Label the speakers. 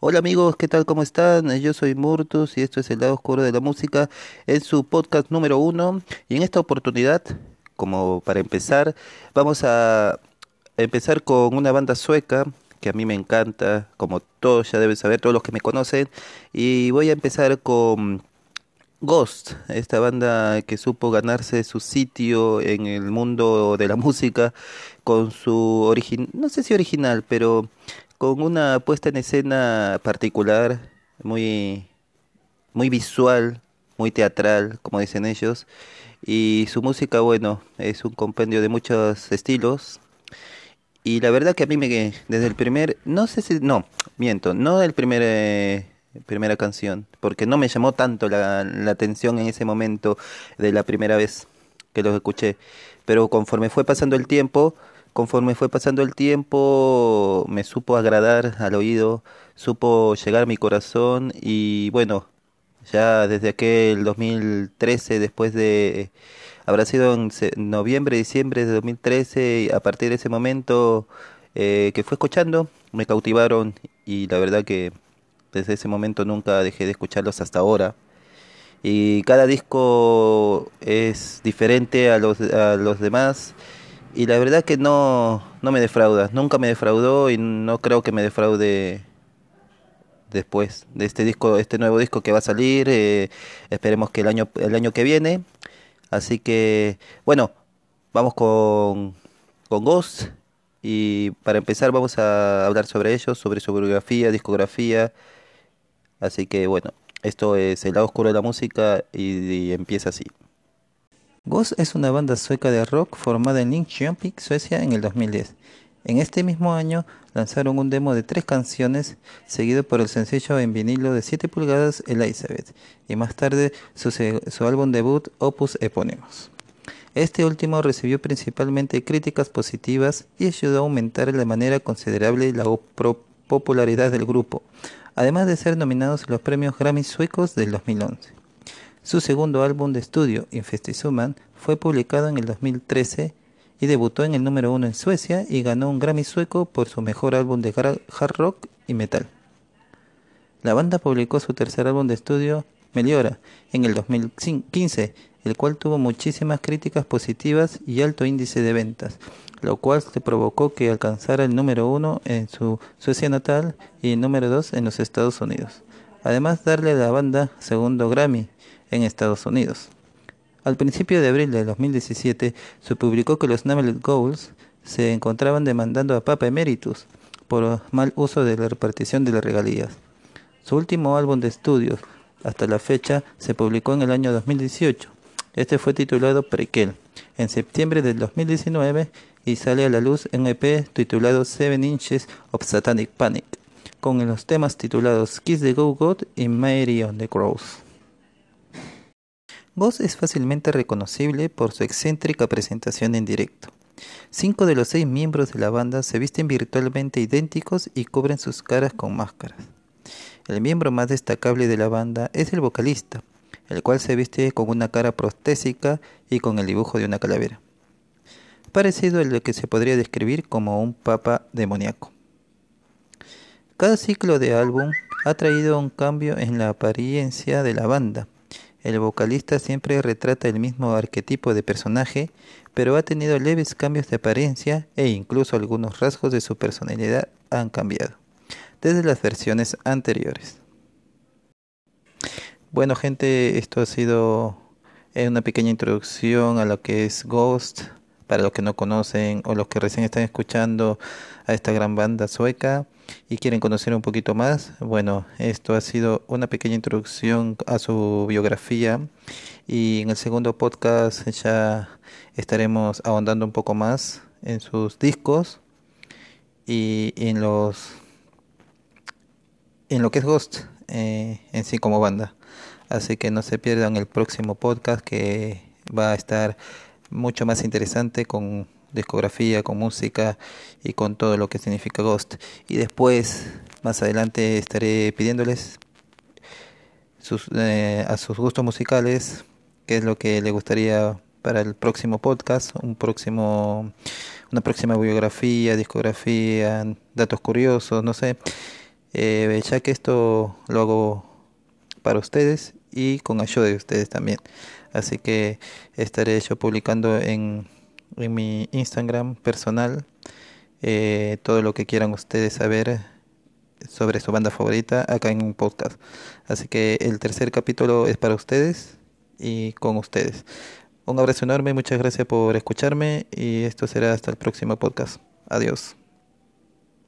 Speaker 1: Hola amigos, ¿qué tal? ¿Cómo están? Yo soy Murtus y esto es El lado oscuro de la música en su podcast número uno. Y en esta oportunidad, como para empezar, vamos a empezar con una banda sueca que a mí me encanta, como todos ya deben saber, todos los que me conocen. Y voy a empezar con Ghost, esta banda que supo ganarse su sitio en el mundo de la música con su origen, no sé si original, pero con una puesta en escena particular, muy, muy visual, muy teatral, como dicen ellos. Y su música, bueno, es un compendio de muchos estilos. Y la verdad que a mí me, desde el primer, no sé si, no, miento, no del primer, eh, primera canción, porque no me llamó tanto la, la atención en ese momento de la primera vez que los escuché. Pero conforme fue pasando el tiempo, conforme fue pasando el tiempo, me supo agradar al oído, supo llegar a mi corazón y bueno, ya desde aquel 2013, después de, habrá sido en noviembre, diciembre de 2013, y a partir de ese momento eh, que fue escuchando, me cautivaron y la verdad que desde ese momento nunca dejé de escucharlos hasta ahora. Y cada disco es diferente a los, a los demás y la verdad que no, no me defrauda, nunca me defraudó y no creo que me defraude después de este disco, este nuevo disco que va a salir, eh, esperemos que el año, el año que viene. Así que, bueno, vamos con, con Ghost y para empezar vamos a hablar sobre ellos, sobre su biografía, discografía. Así que bueno, esto es el lado oscuro de la música y empieza así. Ghost es una banda sueca de rock formada en Linköping, Suecia en el 2010. En este mismo año lanzaron un demo de tres canciones, seguido por el sencillo en vinilo de 7 pulgadas Elizabeth, y más tarde su, su álbum debut Opus Epónimos. Este último recibió principalmente críticas positivas y ayudó a aumentar de manera considerable la popularidad del grupo, además de ser nominados a los premios Grammy suecos del 2011. Su segundo álbum de estudio, Infestizuman, fue publicado en el 2013 y debutó en el número uno en Suecia y ganó un Grammy sueco por su mejor álbum de hard rock y metal. La banda publicó su tercer álbum de estudio, Meliora, en el 2015, el cual tuvo muchísimas críticas positivas y alto índice de ventas, lo cual se provocó que alcanzara el número uno en su Suecia natal y el número dos en los Estados Unidos. Además, darle a la banda segundo Grammy en Estados Unidos. Al principio de abril de 2017 se publicó que los Nameless Goals se encontraban demandando a Papa Emeritus por mal uso de la repartición de las regalías. Su último álbum de estudios, hasta la fecha, se publicó en el año 2018. Este fue titulado Prequel, en septiembre del 2019 y sale a la luz en EP titulado Seven Inches of Satanic Panic, con los temas titulados Kiss the Go God y Mary on the Cross. Voz es fácilmente reconocible por su excéntrica presentación en directo. Cinco de los seis miembros de la banda se visten virtualmente idénticos y cubren sus caras con máscaras. El miembro más destacable de la banda es el vocalista, el cual se viste con una cara prostésica y con el dibujo de una calavera, parecido al que se podría describir como un papa demoníaco. Cada ciclo de álbum ha traído un cambio en la apariencia de la banda, el vocalista siempre retrata el mismo arquetipo de personaje, pero ha tenido leves cambios de apariencia e incluso algunos rasgos de su personalidad han cambiado desde las versiones anteriores. Bueno gente, esto ha sido una pequeña introducción a lo que es Ghost, para los que no conocen o los que recién están escuchando a esta gran banda sueca y quieren conocer un poquito más, bueno, esto ha sido una pequeña introducción a su biografía y en el segundo podcast ya estaremos ahondando un poco más en sus discos y en los en lo que es Ghost eh, en sí como banda. Así que no se pierdan el próximo podcast que va a estar mucho más interesante con discografía, con música y con todo lo que significa Ghost. Y después, más adelante, estaré pidiéndoles sus, eh, a sus gustos musicales, qué es lo que le gustaría para el próximo podcast, un próximo, una próxima biografía, discografía, datos curiosos, no sé. eh, ya que esto lo hago para ustedes y con ayuda de ustedes también. Así que estaré yo publicando en, en mi Instagram personal eh, todo lo que quieran ustedes saber sobre su banda favorita acá en un podcast. Así que el tercer capítulo es para ustedes y con ustedes. Un abrazo enorme, muchas gracias por escucharme y esto será hasta el próximo podcast. Adiós.